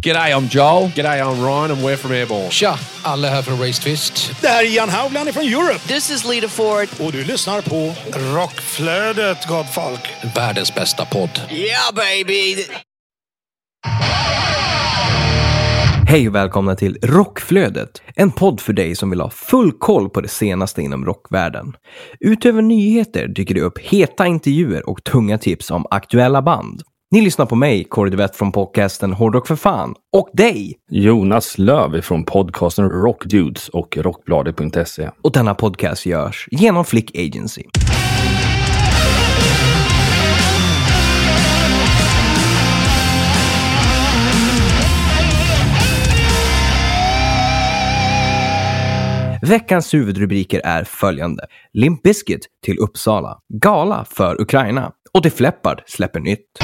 G'day, I'm Joel. G'day, I'm Ryan and we're from Airborne. Tja, alla här från Race Twist. Det här är Ian Haugland från Europe. This is Lita Ford. Och du lyssnar på Rockflödet, gott folk. Världens bästa podd. Yeah, baby! Hej och välkomna till Rockflödet, en podd för dig som vill ha full koll på det senaste inom rockvärlden. Utöver nyheter dyker det upp heta intervjuer och tunga tips om aktuella band. Ni lyssnar på mig, Kåre Duvett från podcasten Hårdrock för fan, och dig! Jonas Löv från podcasten Rockdudes och Rockbladet.se. Och denna podcast görs genom Flick Agency. Veckans huvudrubriker är följande. Limp Bizkit till Uppsala. Gala för Ukraina. Och The Fleppard släpper nytt.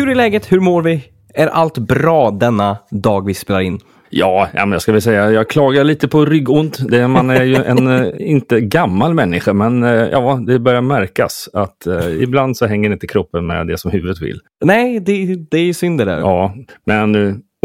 Hur är läget? Hur mår vi? Är allt bra denna dag vi spelar in? Ja, jag ska väl säga, jag klagar lite på ryggont. Man är ju en eh, inte gammal människa, men eh, ja, det börjar märkas att eh, ibland så hänger inte kroppen med det som huvudet vill. Nej, det, det är ju synd det där. Ja, men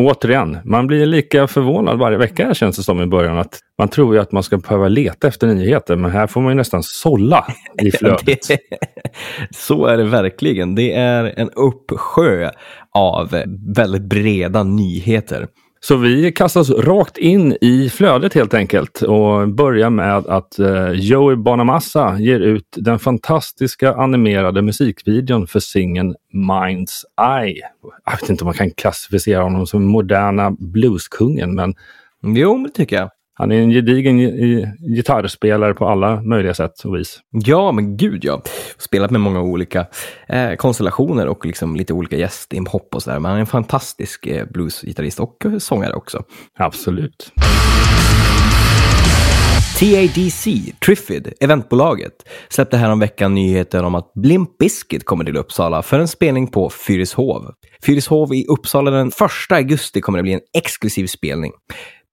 återigen, man blir lika förvånad varje vecka känns det som i början. att Man tror ju att man ska behöva leta efter nyheter, men här får man ju nästan sålla i flödet. Det, så är det verkligen. Det är en uppsjö av väldigt breda nyheter. Så vi kastas rakt in i flödet helt enkelt och börjar med att eh, Joey Bonamassa ger ut den fantastiska animerade musikvideon för singeln Mind's Eye. Jag vet inte om man kan klassificera honom som moderna blueskungen, men Jo, det tycker jag han är en gedigen gi- gitarrspelare på alla möjliga sätt och vis. Ja, men gud ja. Spelat med många olika eh, konstellationer och liksom lite olika gästinhopp och sådär. Men han är en fantastisk eh, bluesgitarrist och sångare också. Absolut. TADC, Triffid, eventbolaget, släppte häromveckan nyheter om att Limp Bizkit kommer till Uppsala för en spelning på Fyrishov. Fyrishov i Uppsala den 1 augusti kommer det bli en exklusiv spelning.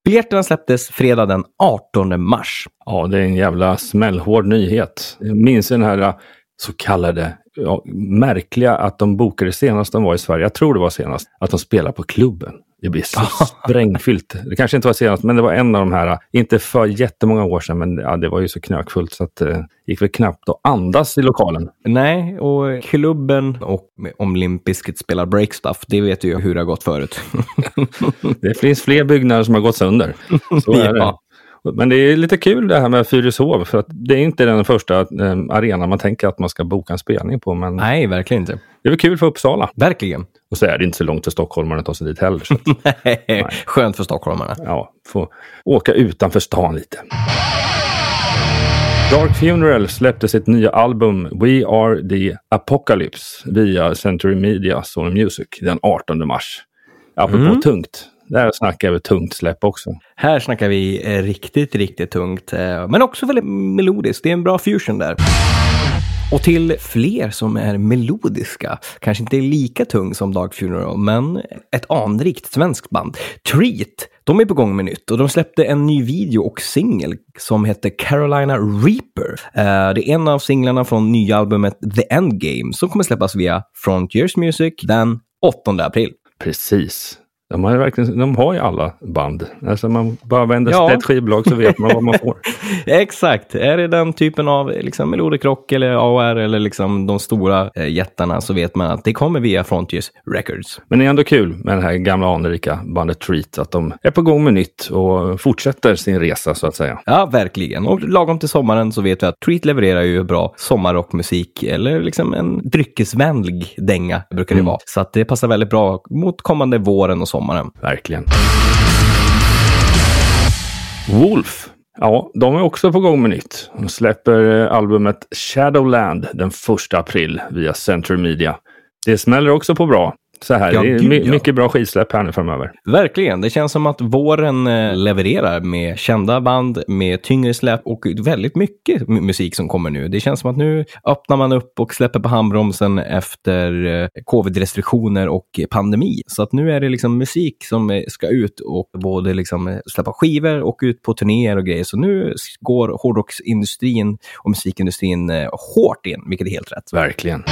Biljetterna släpptes fredag den 18 mars. Ja, det är en jävla smällhård nyhet. Jag minns den här äh, så kallade ja, märkliga att de bokade senast de var i Sverige. Jag tror det var senast att de spelade på klubben. Det blir så sprängfyllt. Det kanske inte var senast, men det var en av de här, inte för jättemånga år sedan, men ja, det var ju så knökfullt så att det eh, gick väl knappt att andas i lokalen. Nej, och klubben och om Limp Bizkit spelar breakstuff, det vet du ju hur det har gått förut. Det finns fler byggnader som har gått sönder. Så är det. Men det är lite kul det här med Fyrishov, för att det är inte den första eh, arenan man tänker att man ska boka en spelning på. Men Nej, verkligen inte. det är väl kul för Uppsala. Verkligen. Och så är det inte så långt till Stockholm att ta sig dit heller. Så att, Skönt för stockholmarna. ja, få åka utanför stan lite. Dark Funeral släppte sitt nya album We Are The Apocalypse via Century Media Sony Music den 18 mars. Apropå tungt. Där snackar vi tungt släpp också. Här snackar vi eh, riktigt, riktigt tungt, eh, men också väldigt melodiskt. Det är en bra fusion där. Och till fler som är melodiska, kanske inte lika tung som Dark Funeral, men ett anrikt svenskt band. Treat, de är på gång med nytt och de släppte en ny video och singel som heter Carolina Reaper. Eh, det är en av singlarna från nya albumet The Endgame som kommer släppas via Frontiers Music den 8 april. Precis. De har verkligen, de har ju alla band. Alltså man bara vänder sig Ja. till ett skivbolag så vet man vad man får. Exakt. Är det den typen av liksom, Melodic Rock eller AOR eller liksom de stora eh, jättarna så vet man att det kommer via Frontiers Records. Men det är ändå kul med det här gamla anrika bandet Treat. Att de är på gång med nytt och fortsätter sin resa så att säga. Ja, verkligen. Och lagom till sommaren så vet vi att Treat levererar ju bra sommarrockmusik eller liksom en dryckesvänlig dänga brukar det vara. Så att det passar väldigt bra mot kommande våren och sommaren. Verkligen. Wolf. Ja, de är också på gång med nytt. De släpper eh, albumet Shadowland den 1 april via Century Media. Det smäller också på bra. Så här, Ja, det är gud, my- ja. mycket bra skivsläpp här nu framöver. Verkligen. Det känns som att våren eh, levererar med kända band, med tyngre släpp och väldigt mycket mu- musik som kommer nu. Det känns som att nu öppnar man upp och släpper på handbromsen efter eh, covid-restriktioner och pandemi. Så att nu är det liksom musik som eh, ska ut och både liksom släppa skivor och ut på turnéer och grejer. Så nu går hårdrocksindustrin och musikindustrin hårt in, vilket är helt rätt. Verkligen.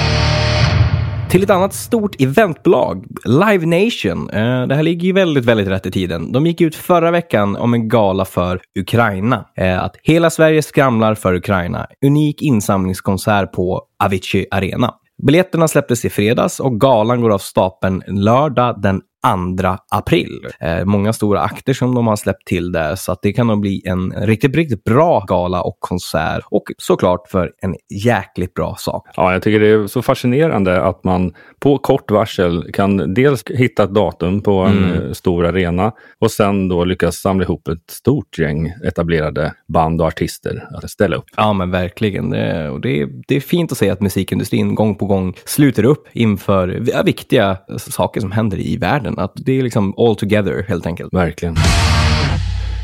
Till ett annat stort eventbolag, Live Nation. Eh, det här ligger ju väldigt, väldigt rätt i tiden. De gick ut förra veckan om en gala för Ukraina. Eh, att hela Sverige skramlar för Ukraina. Unik insamlingskonsert på Avicii Arena. Biljetterna släpptes i fredags och galan går av stapeln lördag den 2 april. Eh, många stora akter som de har släppt till där, så att det kan nog bli en riktigt, riktigt bra gala och konsert. Och såklart för en jäkligt bra sak. Ja, jag tycker det är så fascinerande att man på kort varsel kan dels hitta ett datum på en mm. stor arena och sen då lyckas samla ihop ett stort gäng etablerade band och artister att ställa upp. Ja, men verkligen. Det, och det, det är fint att se att musikindustrin gång på gång sluter upp inför viktiga saker som händer i världen världen. Att det är liksom all together helt enkelt. Verkligen.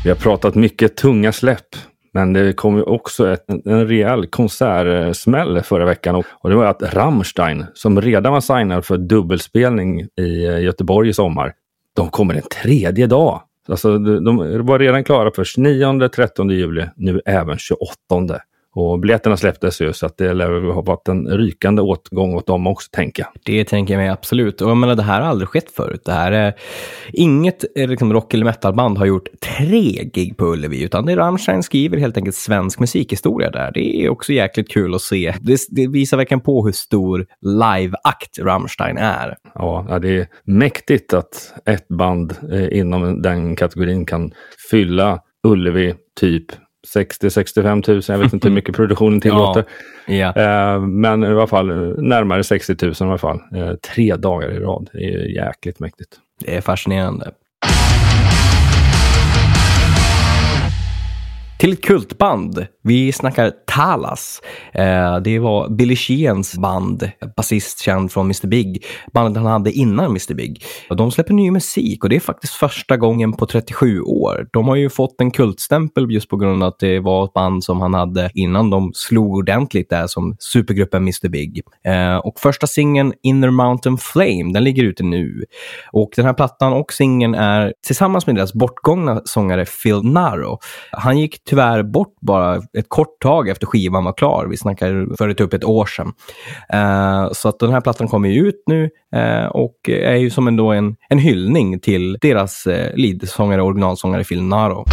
Vi har pratat mycket tunga släpp. Men det kom ju också ett, en rejäl konsertsmäll förra veckan och det var att Rammstein, som redan var signad för dubbelspelning i eh, Göteborg i sommar, de kommer en tredje dag. Alltså, de var redan klara först 9, 13 juli, nu även 28. Och biljetterna släpptes ju så att det lär ha varit en rykande åtgång åt dem också, tänker jag. Det tänker jag mig absolut. Och jag menar, det här har aldrig skett förut. Det här är, inget liksom, rock eller metalband har gjort tre gig på Ullevi, utan det Rammstein skriver helt enkelt svensk musikhistoria där. Det är också jäkligt kul att se. Det, det visar verkligen på hur stor live-akt Rammstein är. Ja, det är mäktigt att ett band eh, inom den kategorin kan fylla Ullevi typ 60-65 000. Jag vet inte hur mycket produktionen tillåter. ja. Eh, men i alla fall närmare 60 000 i alla fall. Eh, tre dagar i rad. Det är jäkligt mäktigt. Det är fascinerande. Till ett kultband. Vi snackar Talas. Eh, det var Billy Sheens band, basist känd från Mr Big. Bandet han hade innan Mr Big. De släpper ny musik och det är faktiskt första gången på 37 år. De har ju fått en kultstämpel just på grund av att det var ett band som han hade innan de slog ordentligt där som supergruppen Mr Big. Eh, och första singeln Inner Mountain Flame, den ligger ute nu. Och den här plattan och singeln är tillsammans med deras bortgångna sångare Phil Naro. Han gick tyvärr bort bara ett kort tag efter skivan var klar. Vi snackar för typ ett år sedan. Uh, så att den här plattan kommer ju ut nu uh, och är ju som ändå en, en hyllning till deras uh, leadsångare och originalsångare Phil Naro.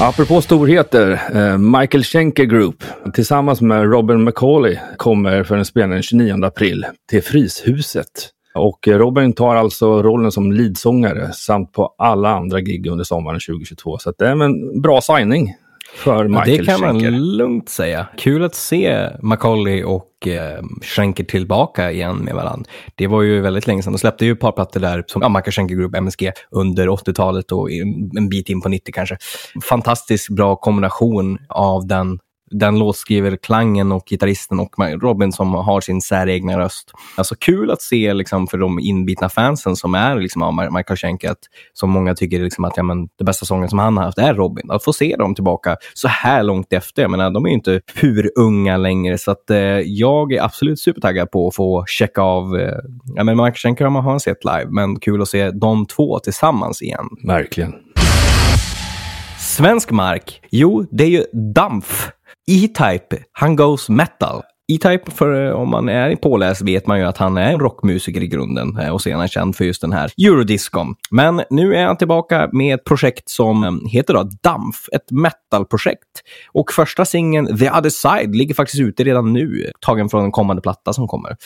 Apropå storheter, Michael Schenker Group tillsammans med Robin McCauley kommer för en spelning den 29 april till Fryshuset. Och Robin tar alltså rollen som leadsångare samt på alla andra gig under sommaren 2022. Så det är en bra signing för Michael ja, Det kan Schenker. man lugnt säga. Kul att se Macaulay och eh, Schenker tillbaka igen med varandra. Det var ju väldigt länge sedan. De släppte ju ett par plattor där, som ja, Michael Schenker Group, MSG, under 80-talet och en bit in på 90 kanske. Fantastiskt bra kombination av den den låtskriverklangen och gitarristen och Robin som har sin säregna röst. Alltså kul att se liksom, för de inbitna fansen som är liksom, av Michael Schenker, att, som många tycker liksom, att ja, men, det bästa sången som han har haft är Robin. Att få se dem tillbaka så här långt efter. Jag menar, de är ju inte hur unga längre, så att, eh, jag är absolut supertaggad på att få checka av eh, ja, men Michael Schenker har man sett live, men kul att se de två tillsammans igen. Verkligen. Svensk mark? Jo, det är ju Dampf. E-Type, han goes metal. E-Type, för eh, om man är påläst vet man ju att han är en rockmusiker i grunden eh, och senare känd för just den här eurodiscon. Men nu är han tillbaka med ett projekt som eh, heter då Dampf, ett metalprojekt. Och första singeln The Other Side ligger faktiskt ute redan nu, tagen från en kommande platta som kommer.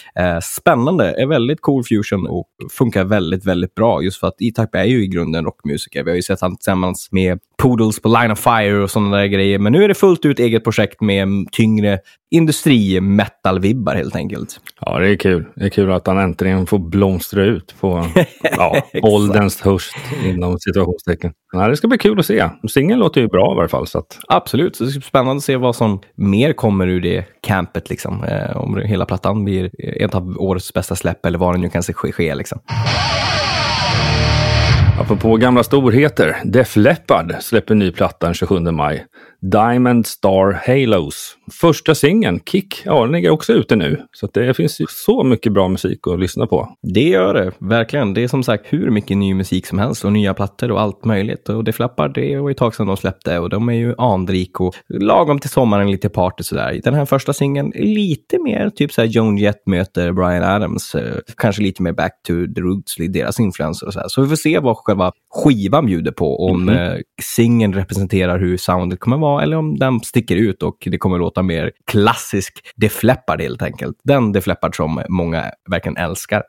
Spännande, är väldigt cool fusion och funkar väldigt, väldigt bra just för att E-Type är ju i grunden rockmusiker. Vi har ju sett han tillsammans med Poodles på Line of Fire och sådana där grejer. Men nu är det fullt ut eget projekt med tyngre industri-metal-vibbar helt enkelt. Ja, det är kul. Det är kul att han äntligen får blomstra ut på ja, ålderns höst inom situationstecken. Ja, det ska bli kul att se. Singeln låter ju bra i varje fall. Så att... Absolut, så det ska bli spännande att se vad som mer kommer ur det campet. Liksom. Eh, om hela plattan blir ett av årets bästa släpp eller vad det nu kan ske. liksom. Apropå gamla storheter. Def Leppard släpper ny platta den 27 maj. Diamond Star Halos. Första singeln, Kick, ja den ligger också ute nu. Så det finns ju så mycket bra musik att lyssna på. Det gör det, verkligen. Det är som sagt hur mycket ny musik som helst och nya plattor och allt möjligt. Och det flappar, det var ju ett tag sedan de släppte och de är ju anrik och lagom till sommaren lite party sådär. Den här första singeln lite mer typ såhär Joan Jett möter Brian Adams. Eh, kanske lite mer back to the roots, deras influenser och sådär. Så vi får se vad själva skivan bjuder på. Om mm -hmm. singeln representerar hur soundet kommer vara eller om den sticker ut och det kommer låta mer klassisk Def Leppard helt enkelt. Den Def Leppard som många verkligen älskar.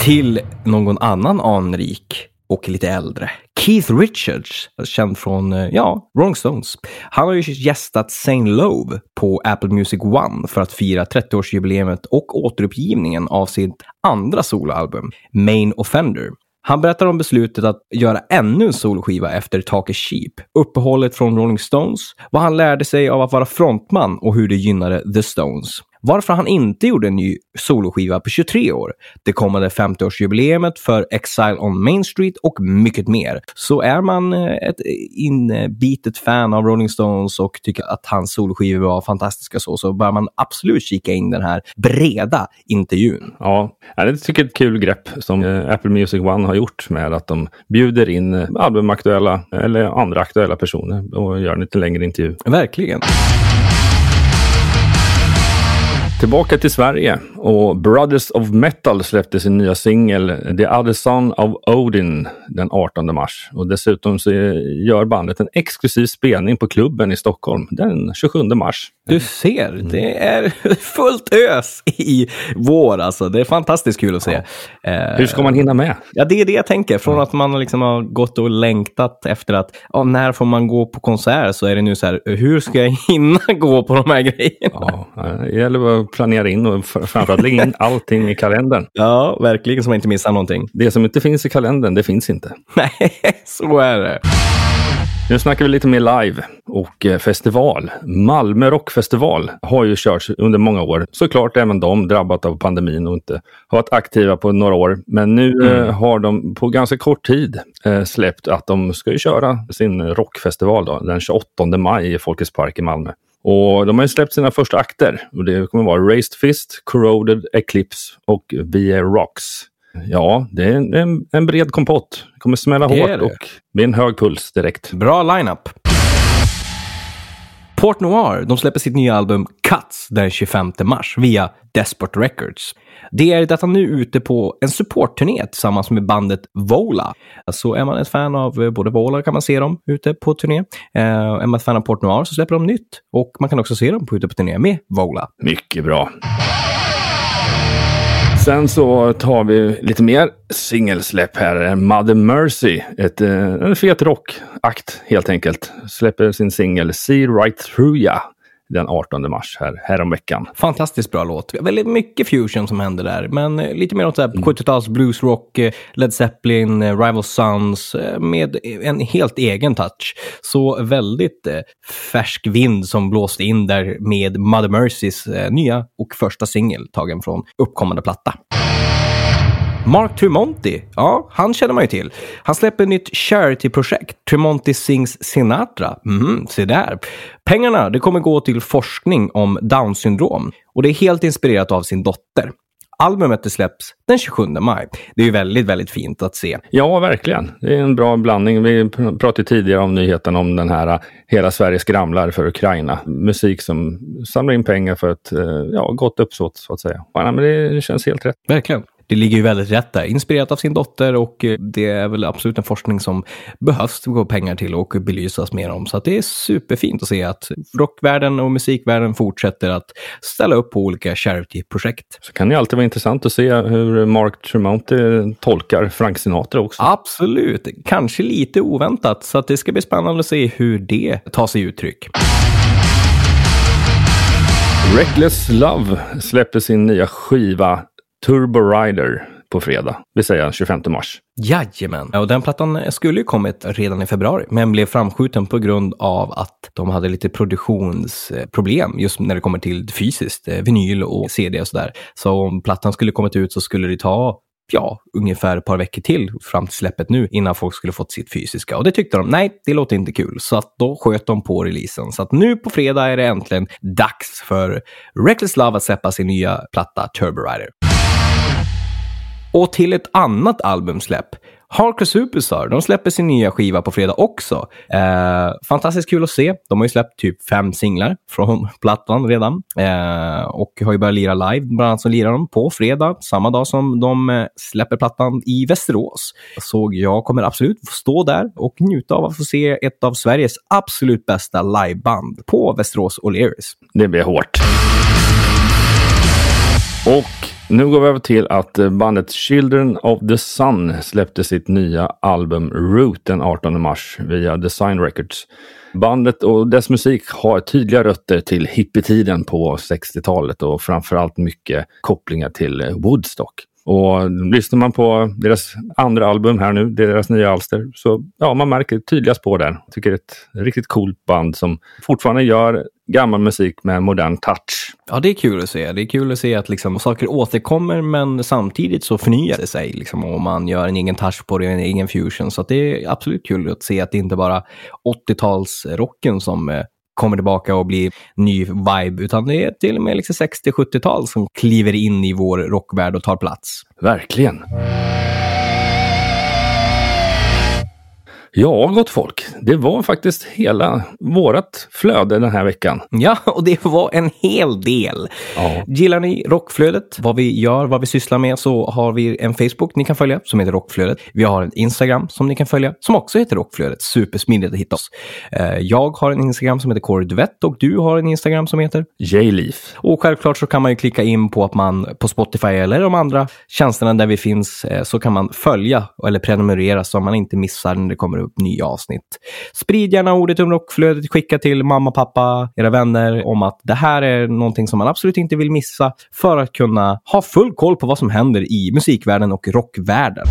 Till någon annan anrik och lite äldre. Keith Richards, känd från, eh, ja, Rolling Stones. Han har ju gästat Saint Love på Apple Music One för att fira 30-årsjubileet och återuppgivningen av sitt andra soloalbum, Main Offender. Han berättar om beslutet att göra ännu en soloskiva efter Talk Sheep, uppehållet från Rolling Stones, vad han lärde sig av att vara frontman och hur det gynnade The Stones varför han inte gjorde en ny soloskiva på 23 år, det kommande 50-årsjubileet för Exile on Main Street och mycket mer. Så är man eh, ett inbitet fan av Rolling Stones och tycker att hans soloskivor var fantastiska så, så bör man absolut kika in den här breda intervjun. Ja, jag tycker det är ett kul grepp som eh, Apple Music One har gjort med att de bjuder in eh, albumaktuella eller andra aktuella personer och gör en lite längre intervju. Verkligen. Tillbaka till Sverige och Brothers of Metal släppte sin nya singel The Other Son of Odin den 18 mars. Och dessutom så gör bandet en exklusiv spelning på klubben i Stockholm den 27 mars. Du ser, det är fullt ös i vår alltså. Det är fantastiskt kul att se. Ja. Eh, Hur ska man hinna med? Ja, det är det jag tänker. Från att man liksom har gått och längtat efter att ja, när får man gå på konsert så är det nu så här, hur ska jag hinna gå på de här grejerna? Ja, det gäller planera in och framförallt lägga in allting i kalendern. Ja, verkligen så man inte missar någonting. Det som inte finns i kalendern, det finns inte. Nej, så är det. Nu snackar vi lite mer live och eh, festival. Malmö rockfestival har ju körts under många år. Såklart även de drabbat av pandemin och inte har varit aktiva på några år. Men nu mm. Eh, har de på ganska kort tid eh, släppt att de ska köra sin rockfestival då, den 28 maj i Folkets park i Malmö. Och de har ju släppt sina första akter. Och det kommer vara Raised Fist, Corroded, Eclipse och VA Rocks. Ja, det är en, en bred kompott. Det kommer smälla det hårt och med en hög puls direkt. Bra lineup. Port Noir, de släpper sitt nya album Cuts den 25 mars via Desperate Records. Det är detta nu ute på en supportturné tillsammans med bandet Vola. Så är man ett fan av eh, både Vola kan man se dem ute på turné. Eh, är man ett fan av Port Noir så släpper de nytt och man kan också se dem på ute på turné med Vola. Mycket bra. Sen så tar vi lite mer singelsläpp här. Mother Mercy, ett, eh, en fet rockakt helt enkelt. Släpper sin singel See Right Through Ya den 18 mars här, häromveckan. Fantastiskt bra låt. Väldigt mycket fusion som händer där, men eh, lite mer åt mm. 70-tals bluesrock, eh, Led Zeppelin, Rival Sons med en helt egen touch. Så väldigt färsk vind som blåste in där med Mother Mercys nya och första singel tagen från uppkommande platta. Mark Tremonti, ja, han känner man ju till. Han släpper ett nytt charity-projekt, Tremonti Sings Sinatra. Mm, se där. Pengarna det kommer gå till forskning om Down syndrom och det är helt inspirerat av sin dotter. Albumet släpps den 27 maj. Det är ju väldigt, väldigt fint att se. Ja, verkligen. Det är en bra blandning. Vi pratade tidigare om nyheten om den här Hela Sverige skramlar för Ukraina. Musik som samlar in pengar för ett eh, ja, gott uppsåt, så att säga. Ja, men det känns helt rätt. Verkligen det ligger ju väldigt rätt där. Inspirerat av sin dotter och eh, det är väl absolut en forskning som behövs gå pengar till och belysas mer om. Så att det är superfint att se att rockvärlden och musikvärlden fortsätter att ställa upp på olika charity-projekt. Så kan det alltid vara intressant att se hur Mark Tremonti tolkar Frank Sinatra också. Absolut, kanske lite oväntat. Så att det ska bli spännande att se hur det tar sig uttryck. Reckless Love släpper sin nya skiva Turbo Rider på fredag, vill säga 25 mars. Jajamän! Och den plattan eh, skulle ju kommit redan i februari, men blev framskjuten på grund av att de hade lite produktionsproblem just när det kommer till fysiskt, eh, vinyl och CD och sådär. Så om plattan skulle kommit ut så skulle det ta ja, ungefär ett par veckor till fram till släppet nu innan folk skulle fått sitt fysiska. Och det tyckte de, nej, det låter inte kul. Så att då sköt de på releasen. Så att nu på fredag är det äntligen dags för Reckless Love att släppa sin nya platta Turbo Rider. Och till ett annat albumsläpp. Harker Superstar, de släpper sin nya skiva på fredag också. Eh, fantastiskt kul att se. De har ju släppt typ fem singlar från plattan redan. Eh, och har ju börjat lira live. Bland annat så lirar de på fredag, samma dag som de eh, släpper plattan i Västerås. Så jag kommer absolut få stå där och njuta av att få se ett av Sveriges absolut bästa liveband på Västerås O'Learys. Det blir hårt. Och nu går vi över till att eh, bandet Children of the Sun släppte sitt nya album Root den 18 mars via Design Records. Bandet och dess musik har tydliga rötter till hippietiden på 60-talet och framförallt mycket kopplingar till eh, Woodstock. Och lyssnar man på deras andra album här nu, deras nya alster, så ja, man märker tydliga spår där. Jag tycker det är ett riktigt coolt band som fortfarande gör gammal musik med modern touch. Ja, det är kul att se. Det är kul att se att liksom, saker återkommer, men samtidigt så förnyar det sig. Liksom, och man gör en egen touch på det, en egen fusion. Så det är absolut kul att se att det inte bara 80-talsrocken som eh, kommer tillbaka och blir ny vibe, utan det är till och med liksom 60-70-tal som kliver in i vår rockvärld och tar plats. Verkligen. Ja, gott folk. Det var faktiskt hela vårat flöde den här veckan. Ja, och det var en hel del. Ja. Gillar ni Rockflödet, vad vi gör, vad vi sysslar med, så har vi en Facebook ni kan följa som heter Rockflödet. Vi har en Instagram som ni kan följa som också heter Rockflödet. Supersmidigt att hitta oss. Eh, Jag har en Instagram som heter Corey Duvett och du har en Instagram som heter? J-Leaf. Och självklart så kan man ju klicka in på att man på Spotify eller de andra tjänsterna där vi finns eh, så kan man följa eller prenumerera så man inte missar när det kommer upp nya avsnitt. Sprid gärna ordet om rockflödet, skicka till mamma, pappa, era vänner om att det här är någonting som man absolut inte vill missa för att kunna ha full koll på vad som händer i musikvärlden och rockvärlden.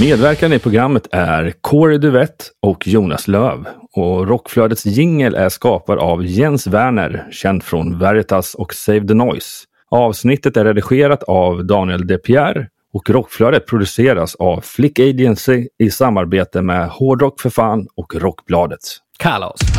Medverkande i programmet är Corey Duvett och Jonas Löv. Och Rockflödets jingel är skapad av Jens Werner, känd från Veritas och Save the Noise. Avsnittet är redigerat av Daniel De Pierre och Rockflödet produceras av Flick Agency i samarbete med Hårdrock för fan och Rockbladet. Kalas!